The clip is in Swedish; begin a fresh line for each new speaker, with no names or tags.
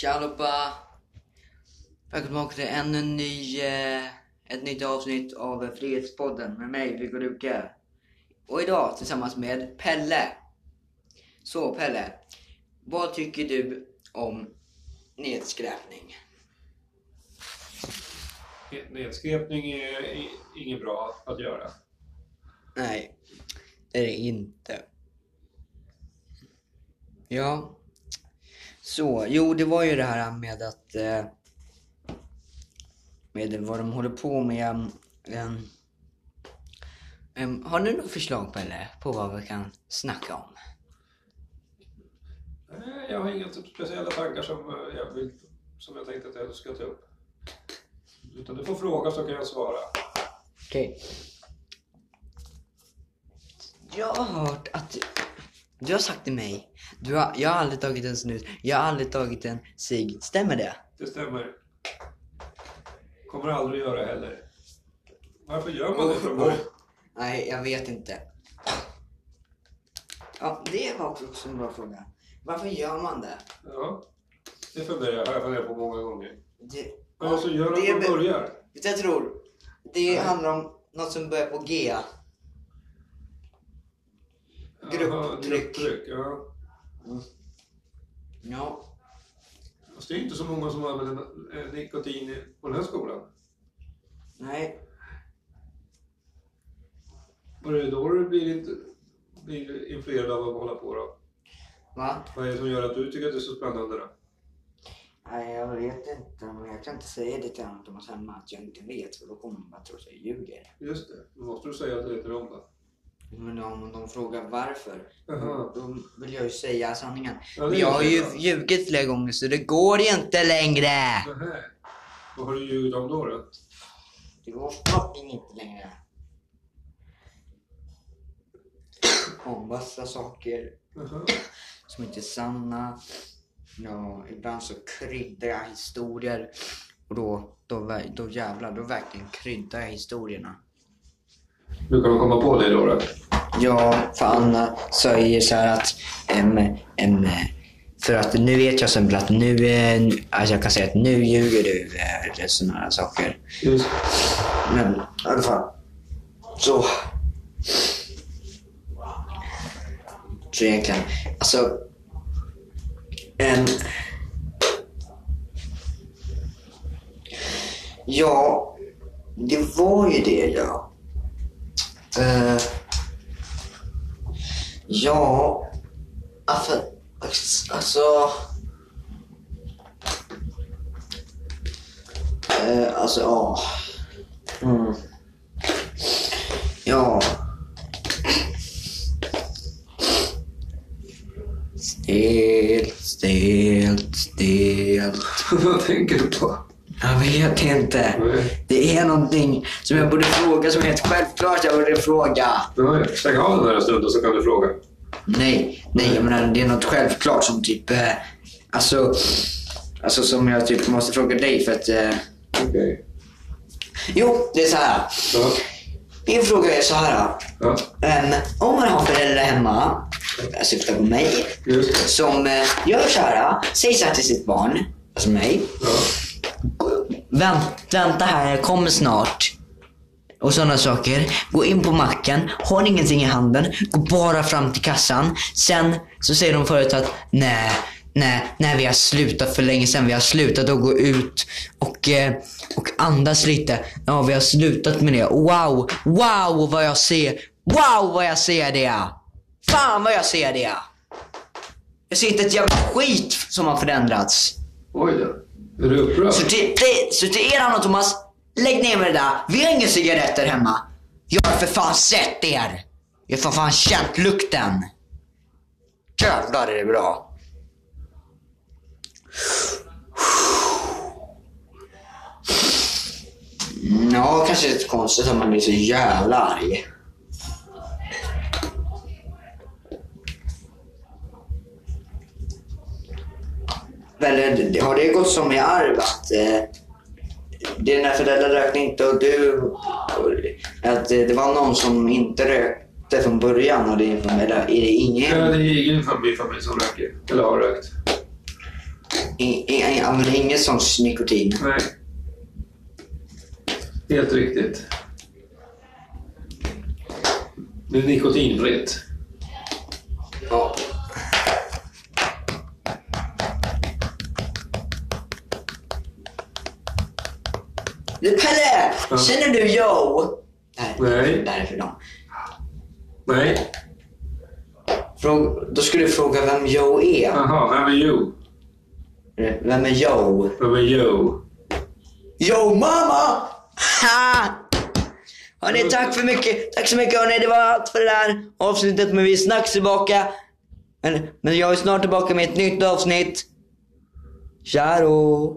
Tja allihopa! Välkomna tillbaka till ännu en ny, eh, ett nytt avsnitt av Frihetspodden med mig, Viggo Luke. Och idag tillsammans med Pelle. Så Pelle, vad tycker du om nedskräpning?
Nedskräpning är inget bra att göra.
Nej, det är det inte. Ja. Så, jo det var ju det här med att... Eh, med vad de håller på med. Um, um, har du något förslag Pelle på vad vi kan snacka om?
Nej, Jag har inga typ speciella tankar som eh, jag, vill, som jag tänkte att jag ska ta upp. Utan du får fråga så kan jag svara.
Okej. Jag har hört att... Du har sagt till mig, du har, jag har aldrig tagit en snus, jag har aldrig tagit en cigg. Stämmer det?
Det stämmer. Kommer aldrig göra heller. Varför gör man det från början?
Nej, jag vet inte. Ja, det var också en bra fråga. Varför gör man det?
Ja, det funderar jag, har jag funderat på många gånger.
det
Vad så gör man från början?
Vet du jag tror? Det handlar om något som börjar på G. Grupptryck.
Jaha, grupptryck. Ja.
Ja.
Fast det är inte så många som använder nikotin i- på den här skolan.
Nej.
Var det då du blir, inte, blir influerad av att hålla på då?
Va?
Vad är det som gör att du tycker att det är så spännande då?
Nej, jag vet inte. Men jag kan inte säga det till honom hemma att jag inte vet. För då kommer de bara tro att jag ljuger.
Just det, då måste du säga till till dem då.
Men om de frågar varför, då vill jag ju säga sanningen.
Ja,
Men jag har ju
bra.
ljugit flera gånger så det går inte längre.
Nähä. Vad har du ljugit om då? då?
Det går fucking inte längre. Om massa saker som inte är sanna. Ja, ibland så kryddar jag historier. Och då, då, då jävlar, då verkligen kryddar jag historierna.
Kan man komma på det då? då?
Ja, för Anna säger så här att... em, em, för att nu vet jag som att nu... Alltså jag kan säga att nu ljuger du. eh, Sådana här saker.
Just.
Men i alla fall. Så. Så egentligen, alltså. En... Ja, det var ju det ja. Eh, ja, alltså, alltså. eh, alltså, ja. Mm. Ja. Stelt, stelt, stelt.
Vad tänker du på?
Jag vet inte.
Nej.
Det är någonting som jag borde fråga som är helt självklart jag borde fråga.
Ja, stäng av den här en stund och så kan du fråga.
Nej, nej, jag menar det är något självklart som typ... Eh, alltså, alltså som jag typ måste fråga dig för att... Eh,
Okej.
jo, det är så här.
Ja.
Min fråga är så här.
Ja.
Um, om man har föräldrar hemma, jag syftar på mig, som eh, gör så här. Säger så här till sitt barn, alltså mig.
Ja.
Vänt, vänta här, jag kommer snart. Och sådana saker. Gå in på macken, har ingenting i handen, gå bara fram till kassan. Sen så säger de förut att nej, nej, nej vi har slutat för länge sedan. Vi har slutat att gå ut och, eh, och andas lite. Ja, vi har slutat med det. Wow, wow vad jag ser. Wow vad jag ser det. Fan vad jag ser det. Jag ser inte ett jävla skit som har förändrats.
Oj då. Är du upprörd?
Så till, till, så till er och Thomas, lägg ner med det där. Vi har inga cigaretter hemma. Jag har för fan sett er. Jag har för fan känt lukten. Jävlar är det bra. Ja, kanske lite konstigt att man blir så jävla arg. Eller har det gått som i arv att eh, dina föräldrar rökte inte och du... Att eh, det var någon som inte rökte från början och det är, eller är det ingen?
Ja, det är ingen familj, familj som röker. Eller har rökt.
i- i- använder ingen sån nikotin.
Nej. Helt riktigt. Det är nikotinfritt.
Ja. Du Pelle!
Ja.
Känner du Joe? Nej.
Nej.
Det här är för dem.
Nej.
Fråga, då skulle du fråga vem Joe är.
Jaha, vem är Joe?
Vem är Joe?
Vem är Joe?
Yo mamma! Ha! Hörni, tack för mycket. Tack så mycket hörni. Det var allt för det där avsnittet. Men vi är snart tillbaka. Men, men jag är snart tillbaka med ett nytt avsnitt. Tja då!